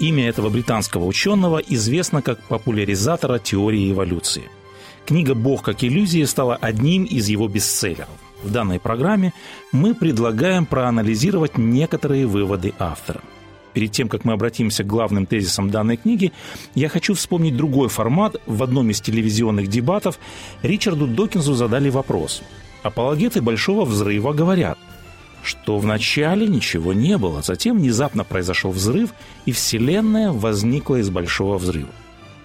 Имя этого британского ученого известно как популяризатора теории эволюции. Книга «Бог как иллюзия» стала одним из его бестселлеров. В данной программе мы предлагаем проанализировать некоторые выводы автора. Перед тем, как мы обратимся к главным тезисам данной книги, я хочу вспомнить другой формат. В одном из телевизионных дебатов Ричарду Докинзу задали вопрос. Апологеты Большого Взрыва говорят – что вначале ничего не было, затем внезапно произошел взрыв, и Вселенная возникла из большого взрыва.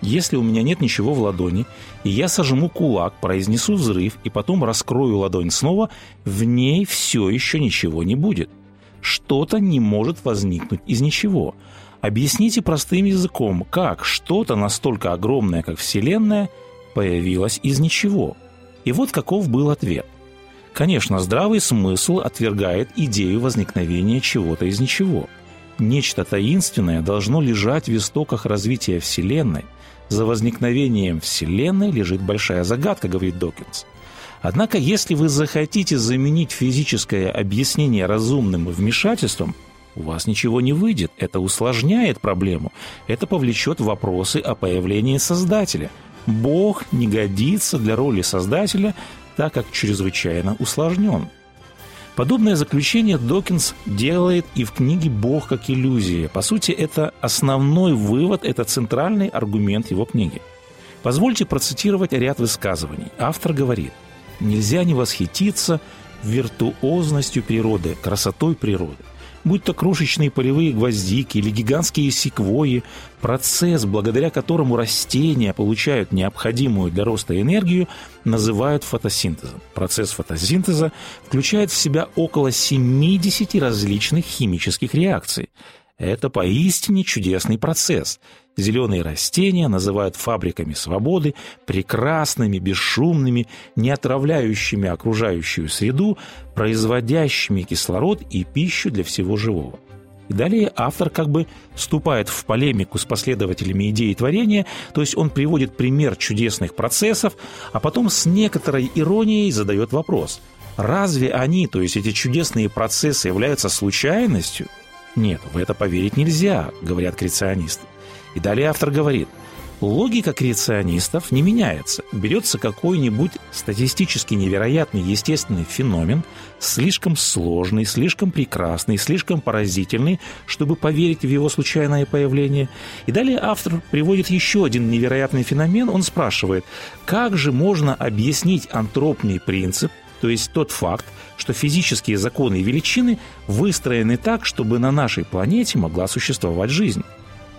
Если у меня нет ничего в ладони, и я сожму кулак, произнесу взрыв, и потом раскрою ладонь снова, в ней все еще ничего не будет. Что-то не может возникнуть из ничего. Объясните простым языком, как что-то настолько огромное, как Вселенная, появилось из ничего. И вот каков был ответ – Конечно, здравый смысл отвергает идею возникновения чего-то из ничего. Нечто таинственное должно лежать в истоках развития Вселенной. За возникновением Вселенной лежит большая загадка, говорит Докинс. Однако, если вы захотите заменить физическое объяснение разумным вмешательством, у вас ничего не выйдет. Это усложняет проблему. Это повлечет вопросы о появлении Создателя. Бог не годится для роли Создателя, так как чрезвычайно усложнен. Подобное заключение Докинс делает и в книге «Бог как иллюзия». По сути, это основной вывод, это центральный аргумент его книги. Позвольте процитировать ряд высказываний. Автор говорит, «Нельзя не восхититься виртуозностью природы, красотой природы будь то крошечные полевые гвоздики или гигантские секвои, процесс, благодаря которому растения получают необходимую для роста энергию, называют фотосинтезом. Процесс фотосинтеза включает в себя около 70 различных химических реакций. Это поистине чудесный процесс. Зеленые растения называют фабриками свободы, прекрасными, бесшумными, не отравляющими окружающую среду, производящими кислород и пищу для всего живого. И далее автор как бы вступает в полемику с последователями идеи творения, то есть он приводит пример чудесных процессов, а потом с некоторой иронией задает вопрос. Разве они, то есть эти чудесные процессы, являются случайностью – нет, в это поверить нельзя, говорят креационисты. И далее автор говорит, логика креационистов не меняется. Берется какой-нибудь статистически невероятный естественный феномен, слишком сложный, слишком прекрасный, слишком поразительный, чтобы поверить в его случайное появление. И далее автор приводит еще один невероятный феномен. Он спрашивает, как же можно объяснить антропный принцип, то есть тот факт, что физические законы и величины выстроены так, чтобы на нашей планете могла существовать жизнь.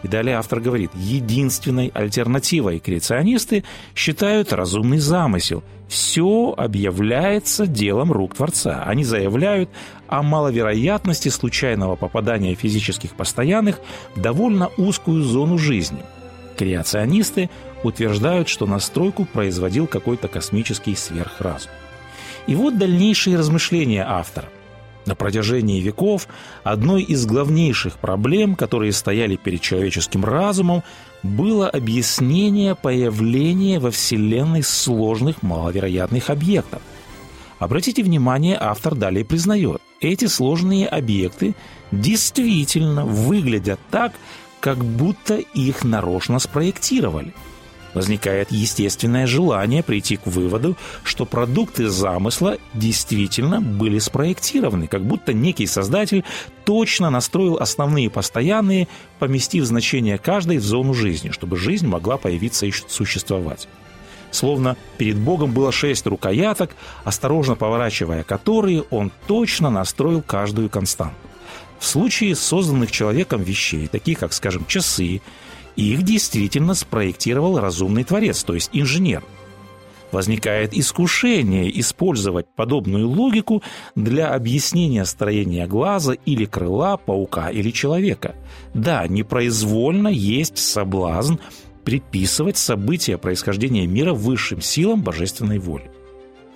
И далее автор говорит, единственной альтернативой креационисты считают разумный замысел. Все объявляется делом рук Творца. Они заявляют о маловероятности случайного попадания физических постоянных в довольно узкую зону жизни. Креационисты утверждают, что настройку производил какой-то космический сверхразум. И вот дальнейшие размышления автора. На протяжении веков одной из главнейших проблем, которые стояли перед человеческим разумом, было объяснение появления во Вселенной сложных маловероятных объектов. Обратите внимание, автор далее признает, эти сложные объекты действительно выглядят так, как будто их нарочно спроектировали – возникает естественное желание прийти к выводу, что продукты замысла действительно были спроектированы, как будто некий создатель точно настроил основные постоянные, поместив значение каждой в зону жизни, чтобы жизнь могла появиться и существовать. Словно перед Богом было шесть рукояток, осторожно поворачивая которые, он точно настроил каждую константу. В случае созданных человеком вещей, таких как, скажем, часы, их действительно спроектировал разумный творец, то есть инженер. Возникает искушение использовать подобную логику для объяснения строения глаза или крыла паука или человека. Да, непроизвольно есть соблазн приписывать события происхождения мира высшим силам божественной воли.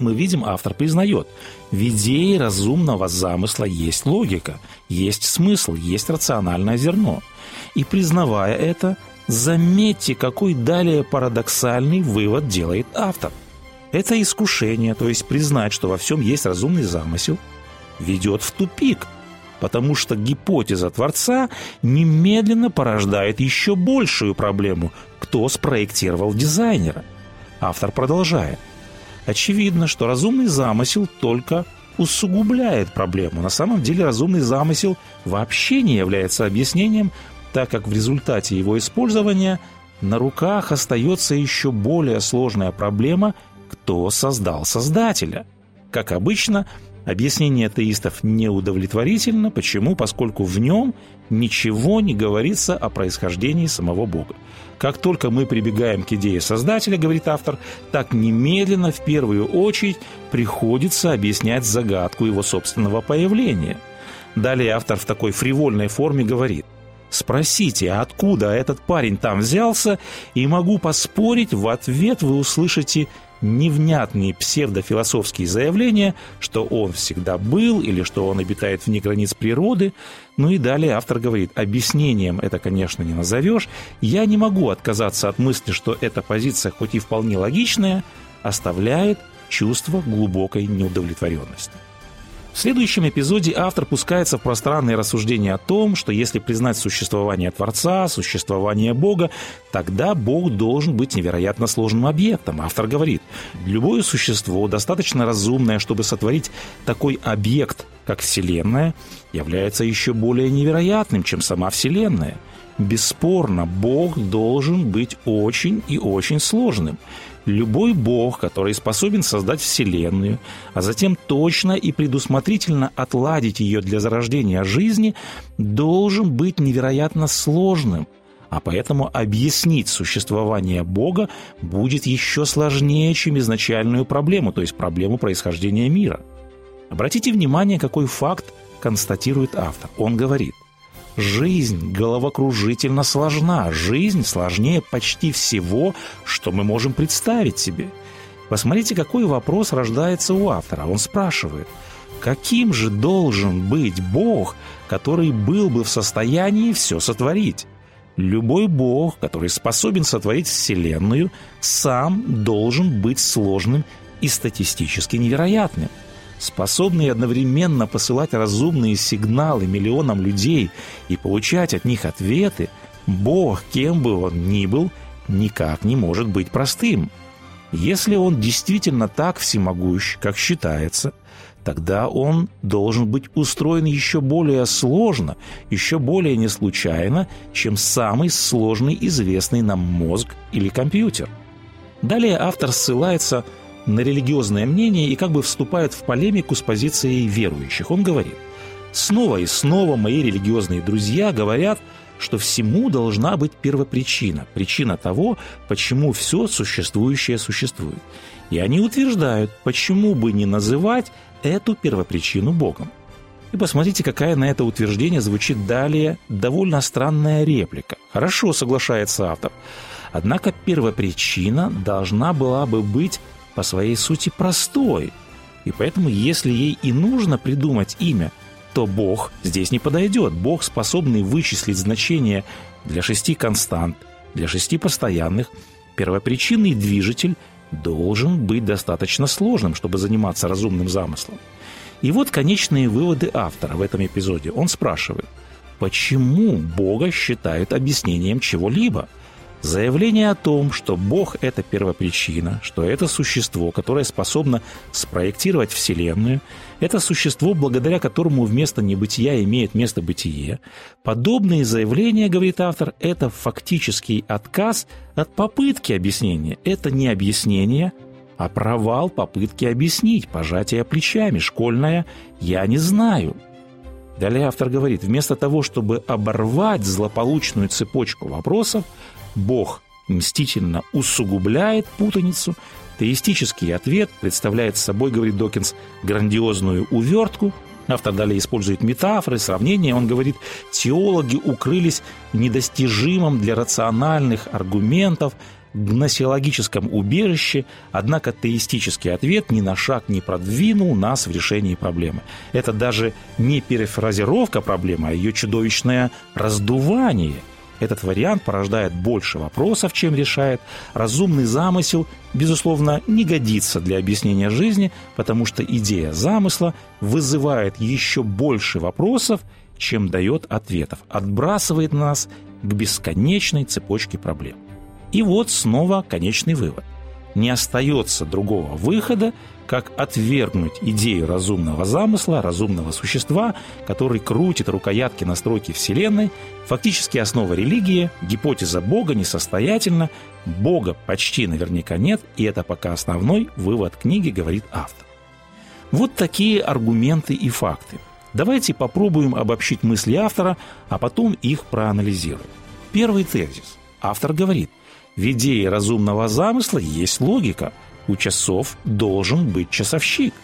Мы видим, автор признает, в идее разумного замысла есть логика, есть смысл, есть рациональное зерно. И признавая это, заметьте, какой далее парадоксальный вывод делает автор. Это искушение, то есть признать, что во всем есть разумный замысел, ведет в тупик, потому что гипотеза Творца немедленно порождает еще большую проблему – кто спроектировал дизайнера. Автор продолжает. Очевидно, что разумный замысел только усугубляет проблему. На самом деле разумный замысел вообще не является объяснением, так как в результате его использования на руках остается еще более сложная проблема «кто создал Создателя?». Как обычно, Объяснение атеистов неудовлетворительно. Почему? Поскольку в нем ничего не говорится о происхождении самого Бога. Как только мы прибегаем к идее Создателя, говорит автор, так немедленно в первую очередь приходится объяснять загадку его собственного появления. Далее автор в такой фривольной форме говорит, Спросите, откуда этот парень там взялся, и могу поспорить, в ответ вы услышите невнятные псевдофилософские заявления, что он всегда был или что он обитает вне границ природы. Ну и далее автор говорит, объяснением это, конечно, не назовешь. Я не могу отказаться от мысли, что эта позиция, хоть и вполне логичная, оставляет чувство глубокой неудовлетворенности. В следующем эпизоде автор пускается в пространные рассуждения о том, что если признать существование Творца, существование Бога, тогда Бог должен быть невероятно сложным объектом. Автор говорит, любое существо, достаточно разумное, чтобы сотворить такой объект, как Вселенная, является еще более невероятным, чем сама Вселенная. Бесспорно, Бог должен быть очень и очень сложным. Любой бог, который способен создать Вселенную, а затем точно и предусмотрительно отладить ее для зарождения жизни, должен быть невероятно сложным. А поэтому объяснить существование Бога будет еще сложнее, чем изначальную проблему, то есть проблему происхождения мира. Обратите внимание, какой факт констатирует автор. Он говорит, Жизнь головокружительно сложна. Жизнь сложнее почти всего, что мы можем представить себе. Посмотрите, какой вопрос рождается у автора. Он спрашивает, каким же должен быть Бог, который был бы в состоянии все сотворить? Любой Бог, который способен сотворить Вселенную, сам должен быть сложным и статистически невероятным – способный одновременно посылать разумные сигналы миллионам людей и получать от них ответы, Бог, кем бы он ни был, никак не может быть простым. Если он действительно так всемогущ, как считается, тогда он должен быть устроен еще более сложно, еще более неслучайно, чем самый сложный известный нам мозг или компьютер. Далее автор ссылается на религиозное мнение и как бы вступает в полемику с позицией верующих. Он говорит, снова и снова мои религиозные друзья говорят, что всему должна быть первопричина, причина того, почему все существующее существует. И они утверждают, почему бы не называть эту первопричину Богом. И посмотрите, какая на это утверждение звучит далее довольно странная реплика. Хорошо, соглашается автор. Однако первопричина должна была бы быть по своей сути простой. И поэтому, если ей и нужно придумать имя, то Бог здесь не подойдет. Бог, способный вычислить значение для шести констант, для шести постоянных, первопричинный движитель должен быть достаточно сложным, чтобы заниматься разумным замыслом. И вот конечные выводы автора в этом эпизоде. Он спрашивает, почему Бога считают объяснением чего-либо – Заявление о том, что Бог – это первопричина, что это существо, которое способно спроектировать Вселенную, это существо, благодаря которому вместо небытия имеет место бытие, подобные заявления, говорит автор, это фактический отказ от попытки объяснения. Это не объяснение, а провал попытки объяснить, пожатие плечами, школьное «я не знаю». Далее автор говорит, вместо того, чтобы оборвать злополучную цепочку вопросов, Бог мстительно усугубляет путаницу, теистический ответ представляет собой, говорит Докинс, грандиозную увертку, Автор далее использует метафоры, сравнения. Он говорит, теологи укрылись в недостижимом для рациональных аргументов гносеологическом убежище, однако теистический ответ ни на шаг не продвинул нас в решении проблемы. Это даже не перефразировка проблемы, а ее чудовищное раздувание – этот вариант порождает больше вопросов, чем решает. Разумный замысел, безусловно, не годится для объяснения жизни, потому что идея замысла вызывает еще больше вопросов, чем дает ответов, отбрасывает нас к бесконечной цепочке проблем. И вот снова конечный вывод. Не остается другого выхода, как отвергнуть идею разумного замысла, разумного существа, который крутит рукоятки настройки Вселенной, фактически основа религии, гипотеза Бога несостоятельна, Бога почти наверняка нет, и это пока основной вывод книги, говорит автор. Вот такие аргументы и факты. Давайте попробуем обобщить мысли автора, а потом их проанализируем. Первый тезис. Автор говорит, в идее разумного замысла есть логика – у часов должен быть часовщик.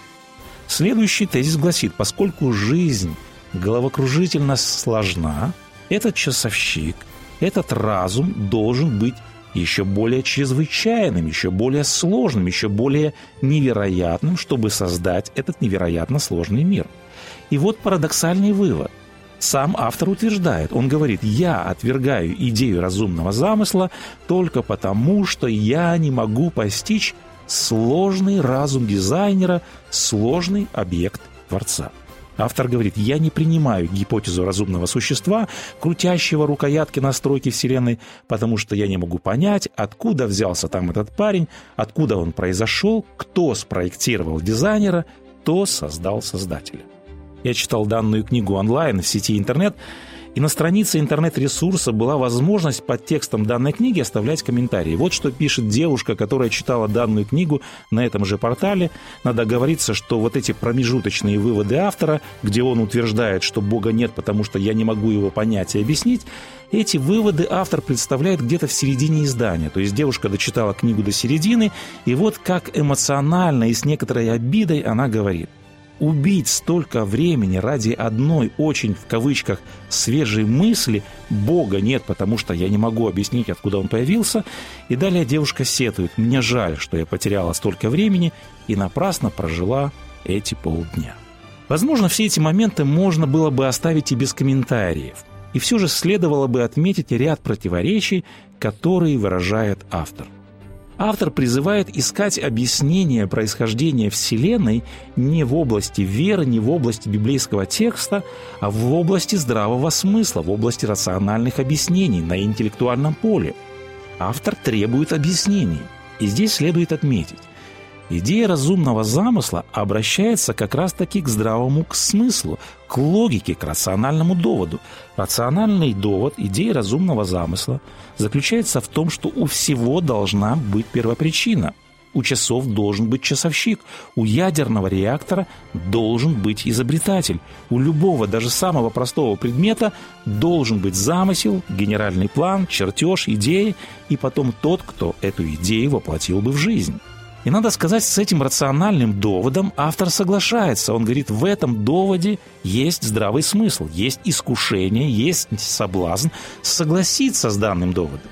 Следующий тезис гласит, поскольку жизнь головокружительно сложна, этот часовщик, этот разум должен быть еще более чрезвычайным, еще более сложным, еще более невероятным, чтобы создать этот невероятно сложный мир. И вот парадоксальный вывод. Сам автор утверждает, он говорит, я отвергаю идею разумного замысла только потому, что я не могу постичь сложный разум дизайнера, сложный объект Творца. Автор говорит, я не принимаю гипотезу разумного существа, крутящего рукоятки настройки Вселенной, потому что я не могу понять, откуда взялся там этот парень, откуда он произошел, кто спроектировал дизайнера, кто создал создателя. Я читал данную книгу онлайн в сети интернет, и на странице интернет-ресурса была возможность под текстом данной книги оставлять комментарии. Вот что пишет девушка, которая читала данную книгу на этом же портале. Надо говориться, что вот эти промежуточные выводы автора, где он утверждает, что Бога нет, потому что я не могу его понять и объяснить, эти выводы автор представляет где-то в середине издания. То есть девушка дочитала книгу до середины, и вот как эмоционально и с некоторой обидой она говорит убить столько времени ради одной очень, в кавычках, свежей мысли Бога нет, потому что я не могу объяснить, откуда он появился. И далее девушка сетует, мне жаль, что я потеряла столько времени и напрасно прожила эти полдня. Возможно, все эти моменты можно было бы оставить и без комментариев. И все же следовало бы отметить ряд противоречий, которые выражает автор – автор призывает искать объяснение происхождения Вселенной не в области веры, не в области библейского текста, а в области здравого смысла, в области рациональных объяснений на интеллектуальном поле. Автор требует объяснений. И здесь следует отметить, Идея разумного замысла обращается как раз-таки к здравому к смыслу, к логике, к рациональному доводу. Рациональный довод идеи разумного замысла заключается в том, что у всего должна быть первопричина. У часов должен быть часовщик, у ядерного реактора должен быть изобретатель, у любого, даже самого простого предмета должен быть замысел, генеральный план, чертеж, идея, и потом тот, кто эту идею воплотил бы в жизнь. И надо сказать, с этим рациональным доводом автор соглашается. Он говорит, в этом доводе есть здравый смысл, есть искушение, есть соблазн согласиться с данным доводом.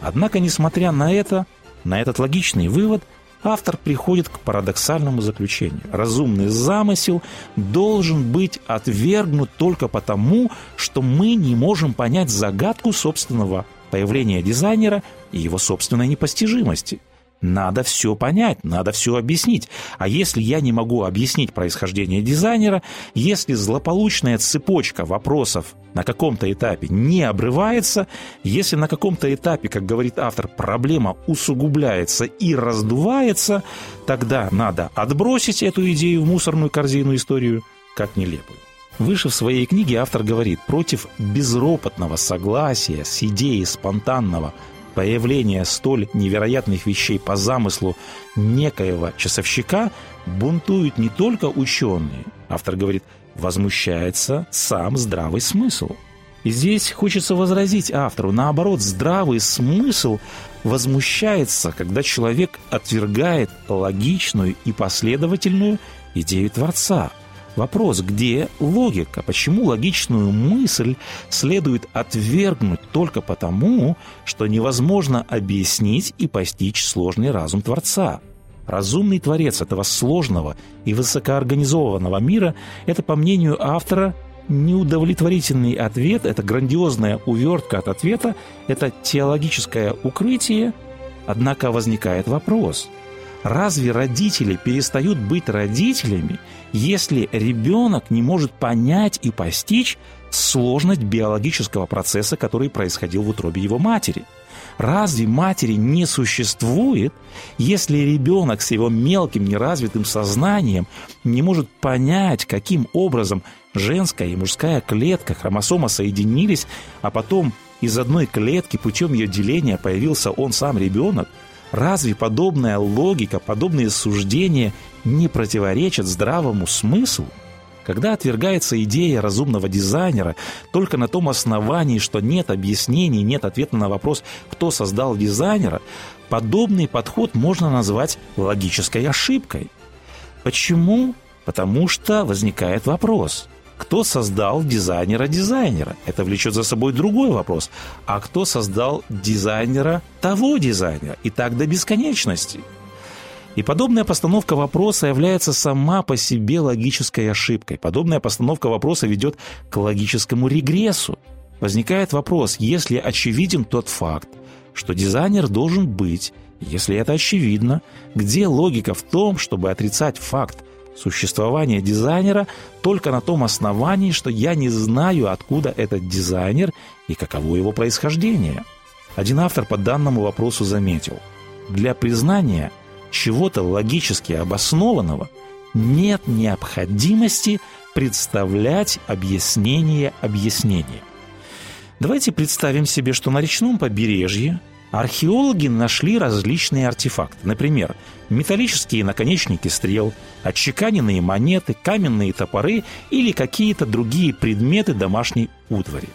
Однако, несмотря на это, на этот логичный вывод, автор приходит к парадоксальному заключению. Разумный замысел должен быть отвергнут только потому, что мы не можем понять загадку собственного появления дизайнера и его собственной непостижимости – надо все понять, надо все объяснить. А если я не могу объяснить происхождение дизайнера, если злополучная цепочка вопросов на каком-то этапе не обрывается, если на каком-то этапе, как говорит автор, проблема усугубляется и раздувается, тогда надо отбросить эту идею в мусорную корзину историю как нелепую. Выше в своей книге автор говорит, против безропотного согласия с идеей спонтанного появление столь невероятных вещей по замыслу некоего часовщика бунтуют не только ученые, автор говорит, возмущается сам здравый смысл. И здесь хочется возразить автору, наоборот, здравый смысл возмущается, когда человек отвергает логичную и последовательную идею Творца. Вопрос, где логика? Почему логичную мысль следует отвергнуть только потому, что невозможно объяснить и постичь сложный разум Творца? Разумный Творец этого сложного и высокоорганизованного мира – это, по мнению автора, неудовлетворительный ответ, это грандиозная увертка от ответа, это теологическое укрытие. Однако возникает вопрос – Разве родители перестают быть родителями, если ребенок не может понять и постичь сложность биологического процесса, который происходил в утробе его матери? Разве матери не существует, если ребенок с его мелким неразвитым сознанием не может понять, каким образом женская и мужская клетка хромосома соединились, а потом из одной клетки путем ее деления появился он сам ребенок? Разве подобная логика, подобные суждения не противоречат здравому смыслу? Когда отвергается идея разумного дизайнера только на том основании, что нет объяснений, нет ответа на вопрос, кто создал дизайнера, подобный подход можно назвать логической ошибкой. Почему? Потому что возникает вопрос – кто создал дизайнера дизайнера? Это влечет за собой другой вопрос. А кто создал дизайнера того дизайнера? И так до бесконечности. И подобная постановка вопроса является сама по себе логической ошибкой. Подобная постановка вопроса ведет к логическому регрессу. Возникает вопрос, если очевиден тот факт, что дизайнер должен быть, если это очевидно, где логика в том, чтобы отрицать факт существования дизайнера только на том основании, что я не знаю, откуда этот дизайнер и каково его происхождение. Один автор по данному вопросу заметил, для признания чего-то логически обоснованного нет необходимости представлять объяснение объяснения. Давайте представим себе, что на речном побережье археологи нашли различные артефакты. Например, металлические наконечники стрел, отчеканенные монеты, каменные топоры или какие-то другие предметы домашней утвари.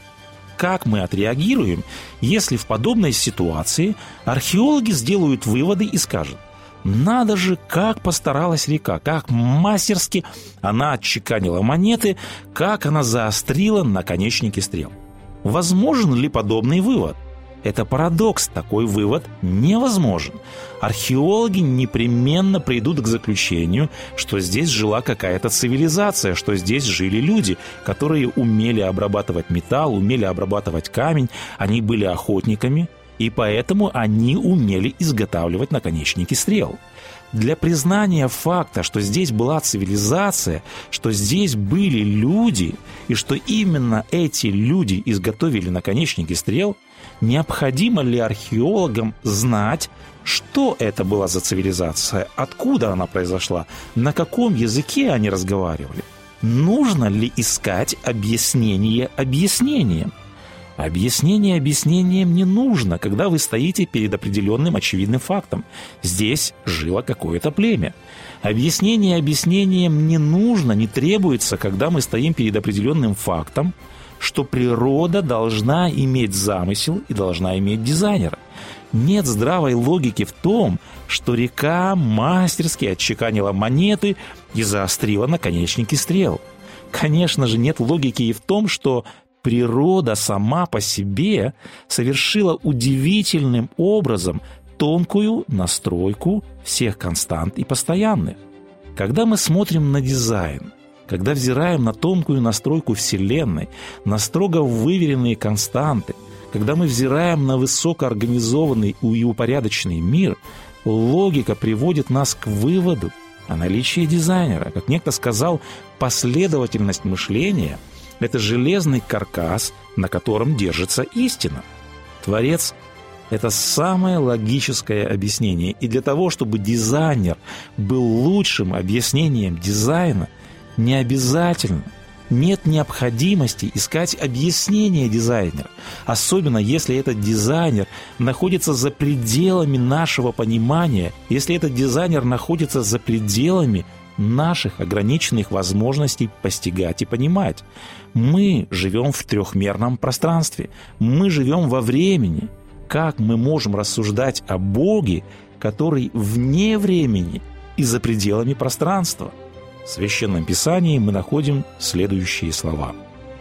Как мы отреагируем, если в подобной ситуации археологи сделают выводы и скажут, надо же, как постаралась река, как мастерски она отчеканила монеты, как она заострила наконечники стрел. Возможен ли подобный вывод? Это парадокс, такой вывод невозможен. Археологи непременно придут к заключению, что здесь жила какая-то цивилизация, что здесь жили люди, которые умели обрабатывать металл, умели обрабатывать камень, они были охотниками, и поэтому они умели изготавливать наконечники стрел. Для признания факта, что здесь была цивилизация, что здесь были люди, и что именно эти люди изготовили наконечники стрел, необходимо ли археологам знать, что это была за цивилизация, откуда она произошла, на каком языке они разговаривали. Нужно ли искать объяснение объяснением? Объяснение объяснением не нужно, когда вы стоите перед определенным очевидным фактом. Здесь жило какое-то племя. Объяснение объяснением не нужно, не требуется, когда мы стоим перед определенным фактом, что природа должна иметь замысел и должна иметь дизайнера. Нет здравой логики в том, что река мастерски отчеканила монеты и заострила наконечники стрел. Конечно же, нет логики и в том, что природа сама по себе совершила удивительным образом тонкую настройку всех констант и постоянных. Когда мы смотрим на дизайн, когда взираем на тонкую настройку Вселенной, на строго выверенные константы, когда мы взираем на высокоорганизованный и упорядоченный мир, логика приводит нас к выводу о наличии дизайнера. Как некто сказал, последовательность мышления – это железный каркас, на котором держится истина. Творец – это самое логическое объяснение. И для того, чтобы дизайнер был лучшим объяснением дизайна, не обязательно, нет необходимости искать объяснение дизайнера, особенно если этот дизайнер находится за пределами нашего понимания, если этот дизайнер находится за пределами наших ограниченных возможностей постигать и понимать. Мы живем в трехмерном пространстве, мы живем во времени. Как мы можем рассуждать о Боге, который вне времени и за пределами пространства – В Священном Писании мы находим следующие слова.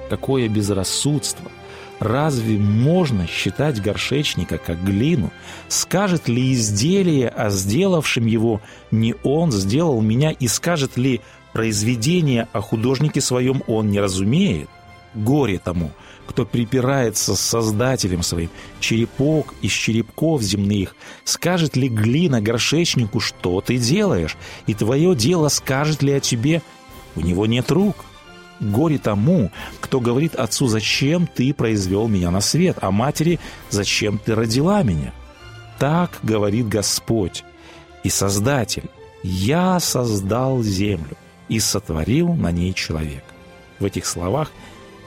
«Какое безрассудство! Разве можно считать горшечника как глину? Скажет ли изделие о сделавшем его не он сделал меня, и скажет ли произведение о художнике своем он не разумеет? Горе тому, кто припирается с Создателем своим, черепок из черепков земных, скажет ли глина горшечнику, что ты делаешь, и твое дело скажет ли о тебе, у него нет рук. Горе тому, кто говорит отцу, зачем ты произвел меня на свет, а матери, зачем ты родила меня. Так говорит Господь и Создатель. Я создал землю и сотворил на ней человека. В этих словах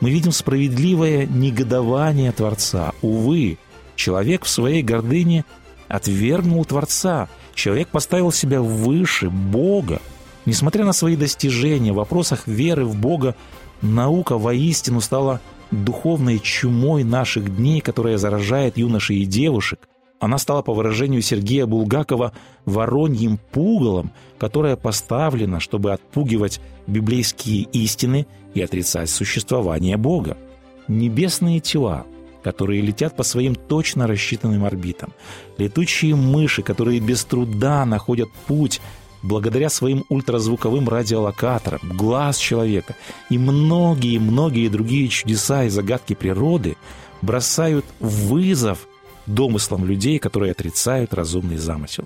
мы видим справедливое негодование Творца. Увы, человек в своей гордыне отвергнул Творца. Человек поставил себя выше Бога. Несмотря на свои достижения в вопросах веры в Бога, наука воистину стала духовной чумой наших дней, которая заражает юношей и девушек. Она стала, по выражению Сергея Булгакова, вороньим пугалом, которое поставлено, чтобы отпугивать библейские истины и отрицать существование Бога. Небесные тела, которые летят по своим точно рассчитанным орбитам, летучие мыши, которые без труда находят путь благодаря своим ультразвуковым радиолокаторам, глаз человека и многие-многие другие чудеса и загадки природы бросают вызов домыслам людей, которые отрицают разумный замысел.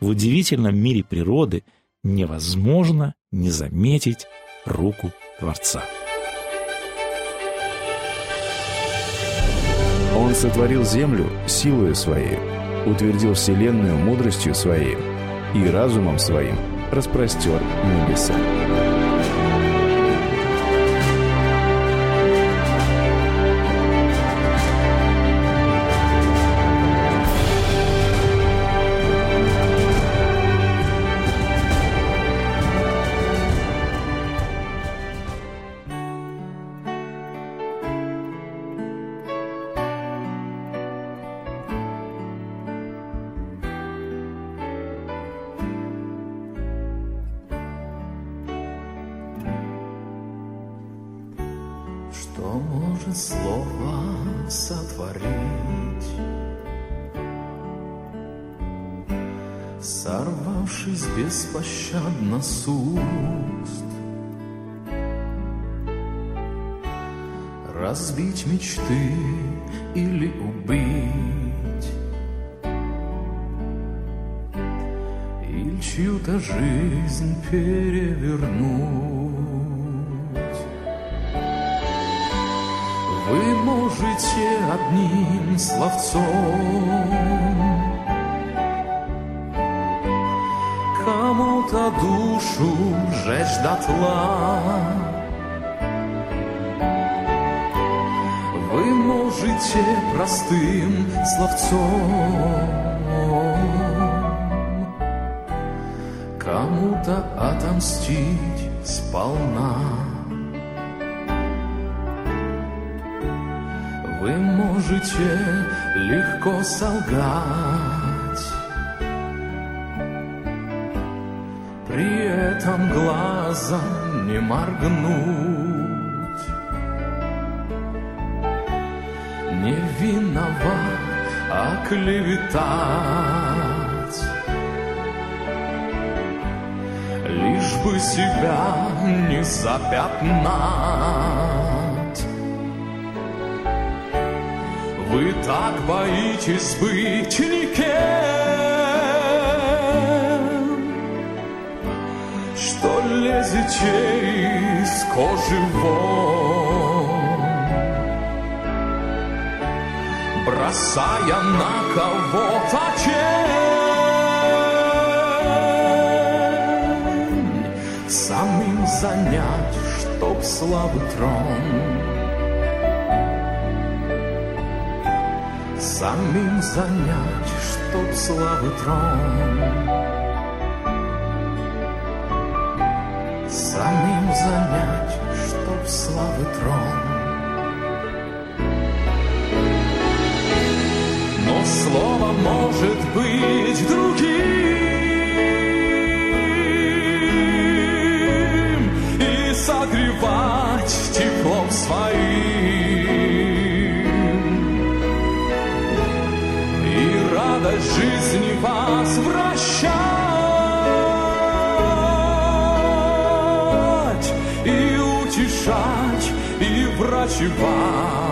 В удивительном мире природы невозможно не заметить руку Творца. Он сотворил землю силою своей, утвердил вселенную мудростью своей – и разумом своим распростер небеса. Разбить мечты или убить, или чью-то жизнь перевернуть. Вы можете одним словцом кому-то душу жечь дотла. можете простым словцом Кому-то отомстить сполна Вы можете легко солгать При этом глазом не моргнуть не виноват, а клеветать. Лишь бы себя не запятнать. Вы так боитесь быть никем, лезете из кожи вон. бросая на кого-то тень, самим занять, чтоб славы трон. Самим занять, чтоб славы трон. Самим занять, чтоб славы трон. слово может быть другим. стихов своим И радость жизни возвращать врачевать